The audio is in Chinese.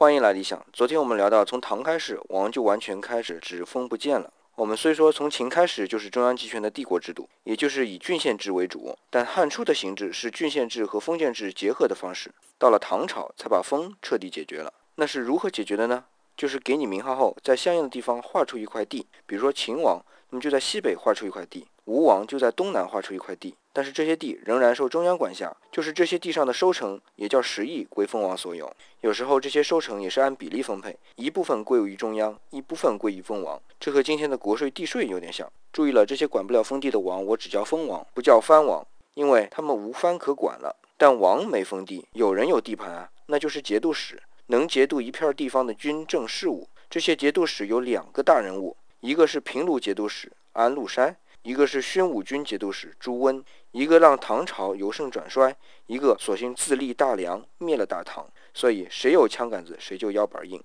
欢迎来理想。昨天我们聊到，从唐开始，王就完全开始只封不见了。我们虽说从秦开始就是中央集权的帝国制度，也就是以郡县制为主，但汉初的形制是郡县制和封建制结合的方式。到了唐朝，才把封彻底解决了。那是如何解决的呢？就是给你名号后，在相应的地方划出一块地，比如说秦王，那么就在西北划出一块地；吴王就在东南划出一块地。但是这些地仍然受中央管辖，就是这些地上的收成也叫十亿归封王所有。有时候这些收成也是按比例分配，一部分归于中央，一部分归于封王。这和今天的国税地税有点像。注意了，这些管不了封地的王，我只叫封王，不叫藩王，因为他们无藩可管了。但王没封地，有人有地盘啊，那就是节度使，能节度一片地方的军政事务。这些节度使有两个大人物，一个是平卢节度使安禄山。一个是宣武军节度使朱温，一个让唐朝由盛转衰，一个索性自立大梁，灭了大唐。所以谁有枪杆子，谁就腰板硬。